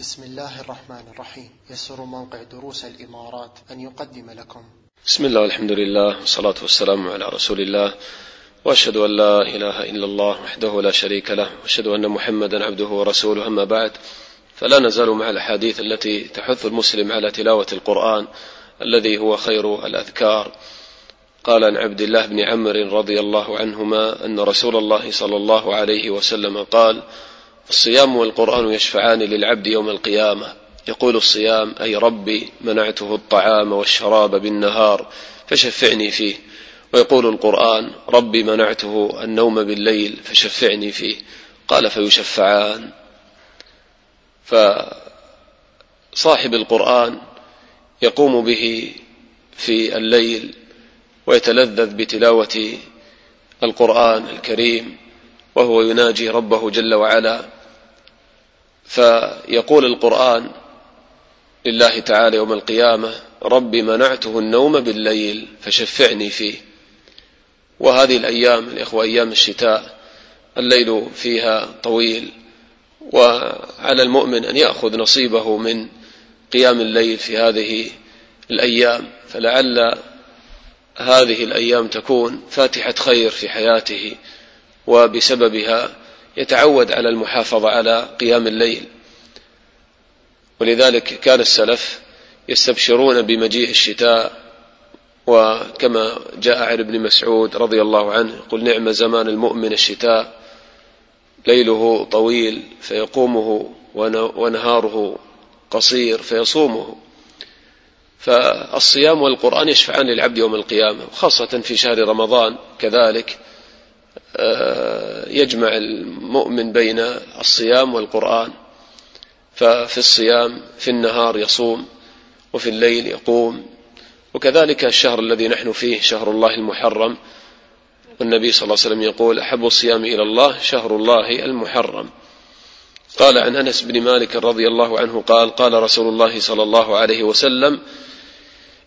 بسم الله الرحمن الرحيم. يسر موقع دروس الإمارات أن يقدم لكم. بسم الله والحمد لله والصلاة والسلام على رسول الله. وأشهد أن لا إله إلا الله وحده لا شريك له. وأشهد أن محمدا عبده ورسوله. أما بعد فلا نزال مع الأحاديث التي تحث المسلم على تلاوة القرآن الذي هو خير الأذكار. قال عن عبد الله بن عمرو رضي الله عنهما أن رسول الله صلى الله عليه وسلم قال الصيام والقرآن يشفعان للعبد يوم القيامة. يقول الصيام أي ربي منعته الطعام والشراب بالنهار فشفعني فيه. ويقول القرآن ربي منعته النوم بالليل فشفعني فيه. قال فيشفعان. فصاحب القرآن يقوم به في الليل ويتلذذ بتلاوة القرآن الكريم وهو يناجي ربه جل وعلا. فيقول القرآن لله تعالى يوم القيامة ربي منعته النوم بالليل فشفعني فيه. وهذه الأيام الإخوة أيام الشتاء الليل فيها طويل وعلى المؤمن أن يأخذ نصيبه من قيام الليل في هذه الأيام. فلعل هذه الأيام تكون فاتحة خير في حياته وبسببها يتعود على المحافظة على قيام الليل. ولذلك كان السلف يستبشرون بمجيء الشتاء وكما جاء عن ابن مسعود رضي الله عنه قل نعم زمان المؤمن الشتاء ليله طويل فيقومه ونهاره قصير فيصومه. فالصيام والقرآن يشفعان للعبد يوم القيامة وخاصة في شهر رمضان كذلك. آه، يجمع المؤمن بين الصيام والقرآن. ففي الصيام في النهار يصوم وفي الليل يقوم. وكذلك الشهر الذي نحن فيه شهر الله المحرم. والنبي صلى الله عليه وسلم يقول أحب الصيام إلى الله شهر الله المحرم. قال عن أنس بن مالك رضي الله عنه قال قال رسول الله صلى الله عليه وسلم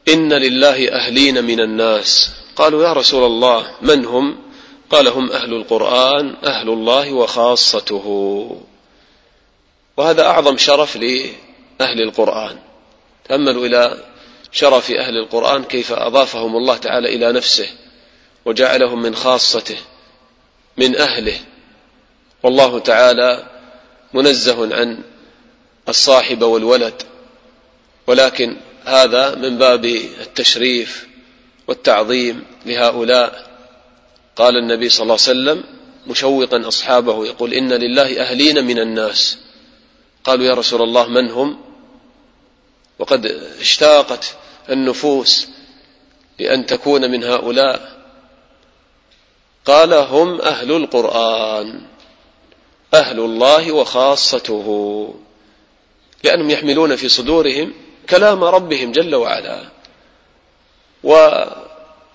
إن لله أهلين من الناس. قالوا يا رسول الله من هم؟ قال هم أهل القرآن أهل الله وخاصته. وهذا أعظم شرف لأهل القرآن. تأملوا إلى شرف أهل القرآن كيف أضافهم الله تعالى إلى نفسه وجعلهم من خاصته من أهله. والله تعالى منزه عن الصاحب والولد. ولكن هذا من باب التشريف والتعظيم لهؤلاء. قال النبي صلى الله عليه وسلم مشوقا أصحابه يقول إن لله أهلين من الناس. قالوا يا رسول الله من هم؟ وقد اشتاقت النفوس لأن تكون من هؤلاء. قال هم أهل القرآن أهل الله وخاصته لأنهم يحملون في صدورهم كلام ربهم جل وعلا.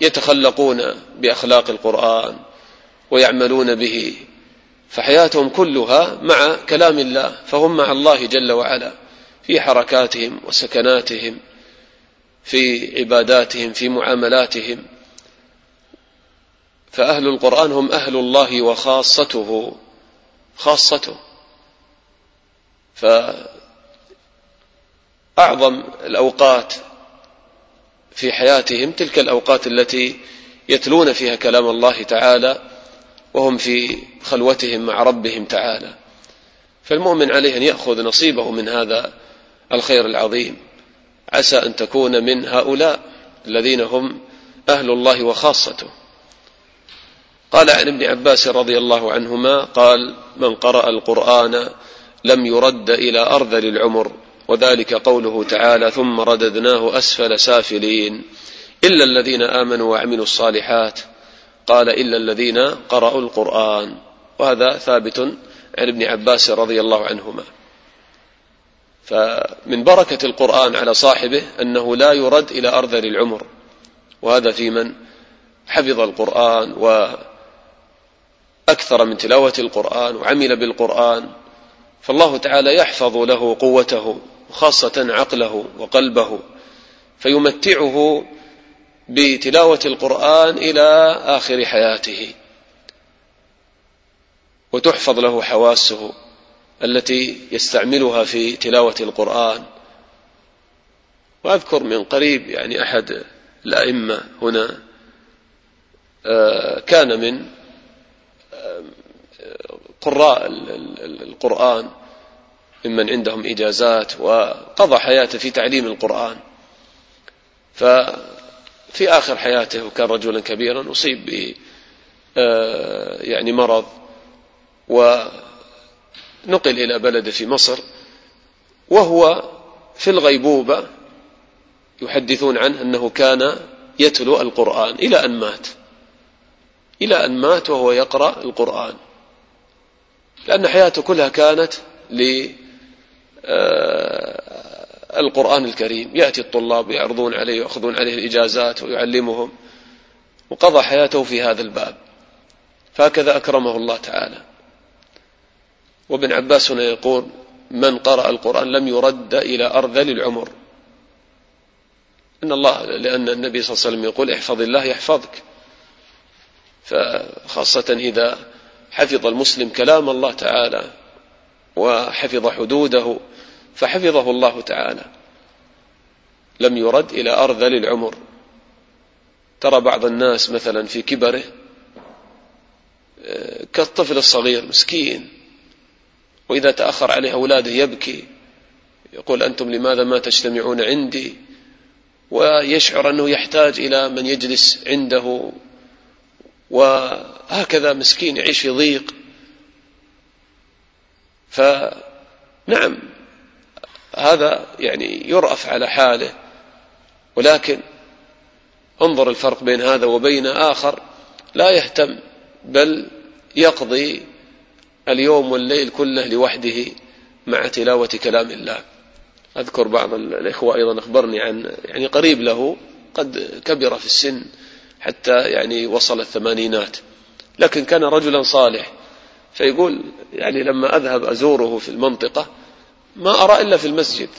ويتخلقون بأخلاق القرآن ويعملون به فحياتهم كلها مع كلام الله فهم مع الله جل وعلا في حركاتهم وسكناتهم في عباداتهم في معاملاتهم. فأهل القرآن هم أهل الله وخاصته خاصته. فأعظم الأوقات في حياتهم تلك الأوقات التي يتلون فيها كلام الله تعالى وهم في خلوتهم مع ربهم تعالى. فالمؤمن عليه أن يأخذ نصيبه من هذا الخير العظيم. عسى أن تكون من هؤلاء الذين هم أهل الله وخاصته. قال عن ابن عباس رضي الله عنهما قال من قرأ القرآن لم يرد إلى أرذل العمر وذلك قوله تعالى ثم رددناه أسفل سافلين إلا الذين آمنوا وعملوا الصالحات. قال إلا الذين قرأوا القرآن. وهذا ثابت عن ابن عباس رضي الله عنهما. فمن بركة القرآن على صاحبه أنه لا يرد إلى أرذل العمر. وهذا في من حفظ القرآن وأكثر من تلاوة القرآن وعمل بالقرآن. فالله تعالى يحفظ له قوته. وخاصة عقله وقلبه فيمتعه بتلاوة القرآن إلى آخر حياته. وتحفظ له حواسه التي يستعملها في تلاوة القرآن. وأذكر من قريب يعني أحد الأئمة هنا آه، كان من آه، قراء القرآن. ممن عندهم إجازات وقضى حياته في تعليم القرآن. ففي آخر حياته وكان رجلا كبيرا أصيب ب آه، يعني مرض. ونقل إلى بلده في مصر وهو في الغيبوبة يحدثون عنه أنه كان يتلو القرآن إلى أن مات. إلى أن مات وهو يقرأ القرآن. لأن حياته كلها كانت للقرآن آه، الكريم. يأتي الطلاب يعرضون عليه ويأخذون عليه الإجازات ويعلمهم وقضى حياته في هذا الباب. فهكذا أكرمه الله تعالى. وابن عباس هنا يقول من قرأ القرآن لم يرد إلى أرذل العمر. إن الله لأن النبي صلى الله عليه وسلم يقول احفظ الله يحفظك. فخاصة إذا حفظ المسلم كلام الله تعالى وحفظ حدوده فحفظه الله تعالى. لم يرد إلى أرذل العمر. ترى بعض الناس مثلا في كبره آه، كالطفل الصغير مسكين وإذا تأخر عليه أولاده يبكي يقول أنتم لماذا ما تجتمعون عندي؟ ويشعر أنه يحتاج إلى من يجلس عنده. وهكذا مسكين يعيش في ضيق. فنعم هذا يعني يرأف على حاله ولكن انظر الفرق بين هذا وبين آخر. لا يهتم بل يقضي اليوم والليل كله لوحده مع تلاوة كلام الله. أذكر بعض الإخوة أيضا أخبرني عن يعني قريب له قد كبر في السن حتى يعني وصل الثمانينات لكن كان رجلا صالح. فيقول يعني لما أذهب أزوره في المنطقة ما أرى إلا في المسجد.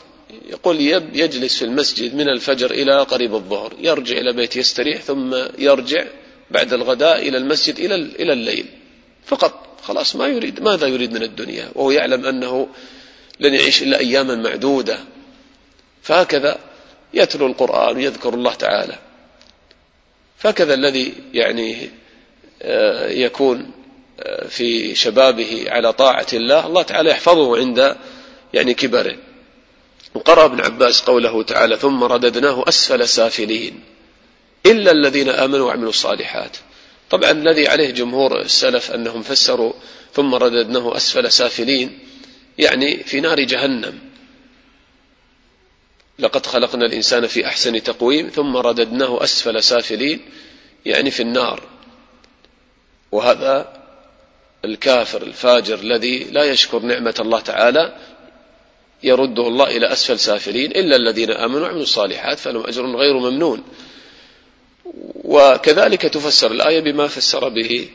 يقول يجلس في المسجد من الفجر إلى قريب الظهر. يرجع إلى بيته يستريح ثم يرجع بعد الغداء إلى المسجد إلى إلى الليل. فقط. خلاص ما يريد ماذا يريد من الدنيا؟ وهو يعلم أنه لن يعيش إلا أياما معدودة. فهكذا يتلو القرآن ويذكر الله تعالى. فهكذا الذي يعني آه، يكون آه، في شبابه على طاعة الله الله تعالى يحفظه عند يعني كبره وقرأ ابن عباس قوله تعالى ثم رددناه أسفل سافلين إلا الذين آمنوا وعملوا الصالحات. طبعا الذي عليه جمهور السلف أنهم فسروا ثم رددناه أسفل سافلين يعني في نار جهنم. لقد خلقنا الإنسان في أحسن تقويم ثم رددناه أسفل سافلين يعني في النار. وهذا الكافر الفاجر الذي لا يشكر نعمة الله تعالى يرده الله إلى أسفل سافلين إلا الذين آمنوا وعملوا الصالحات فلهم أجر غير ممنون. وكذلك تفسر الآية بما فسر به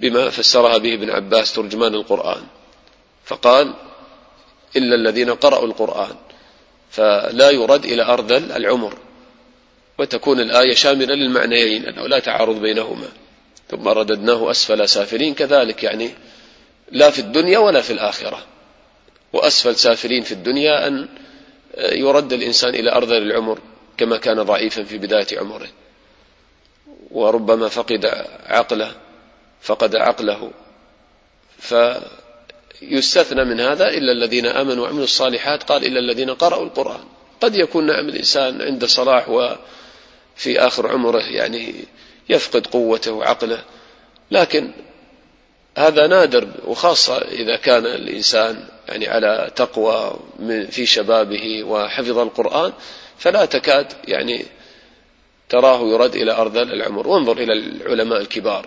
بما فسرها به ابن عباس ترجمان القرآن. فقال إلا الذين قرأوا القرآن فلا يرد إلى أرذل العمر وتكون الآية شاملة للمعنيين أنه لا تعارض بينهما. ثم رددناه أسفل سافلين كذلك يعني لا في الدنيا ولا في الآخرة. وأسفل سافلين في الدنيا أن يرد الإنسان إلى أرذل العمر كما كان ضعيفا في بداية عمره. وربما فقد عقله فقد عقله. فيستثنى من هذا إلا الذين آمنوا وعملوا الصالحات قال إلا الذين قرأوا القرآن. قد يكون نعم الإنسان عند صلاح وفي آخر عمره يعني يفقد قوته وعقله. لكن هذا نادر وخاصة إذا كان الإنسان يعني على تقوى في شبابه وحفظ القرآن فلا تكاد يعني تراه يرد إلى أرذل العمر. وانظر إلى العلماء الكبار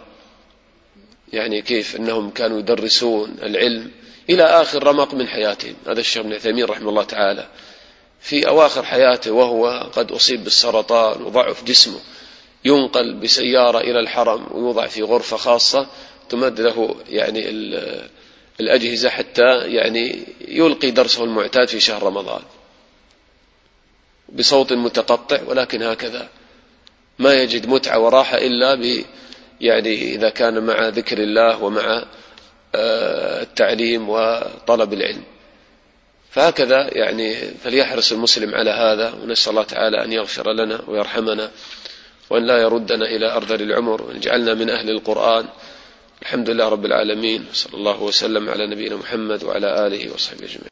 يعني كيف أنهم كانوا يدرسون العلم إلى آخر رمق من حياتهم. هذا الشيخ ابن عثيمين رحمه الله تعالى في أواخر حياته وهو قد أصيب بالسرطان وضعف جسمه ينقل بسيارة إلى الحرم ويوضع في غرفة خاصة تمد له يعني الأجهزة حتى يعني يلقي درسه المعتاد في شهر رمضان بصوت متقطع ولكن هكذا ما يجد متعة وراحة إلا ب يعني إذا كان مع ذكر الله ومع التعليم وطلب العلم. فهكذا يعني فليحرص المسلم على هذا ونسأل الله تعالى أن يغفر لنا ويرحمنا وأن لا يردنا إلى أرذل العمر وأن يجعلنا من أهل القرآن. الحمد لله رب العالمين صلى الله وسلم على نبينا محمد وعلى آله وصحبه أجمعين.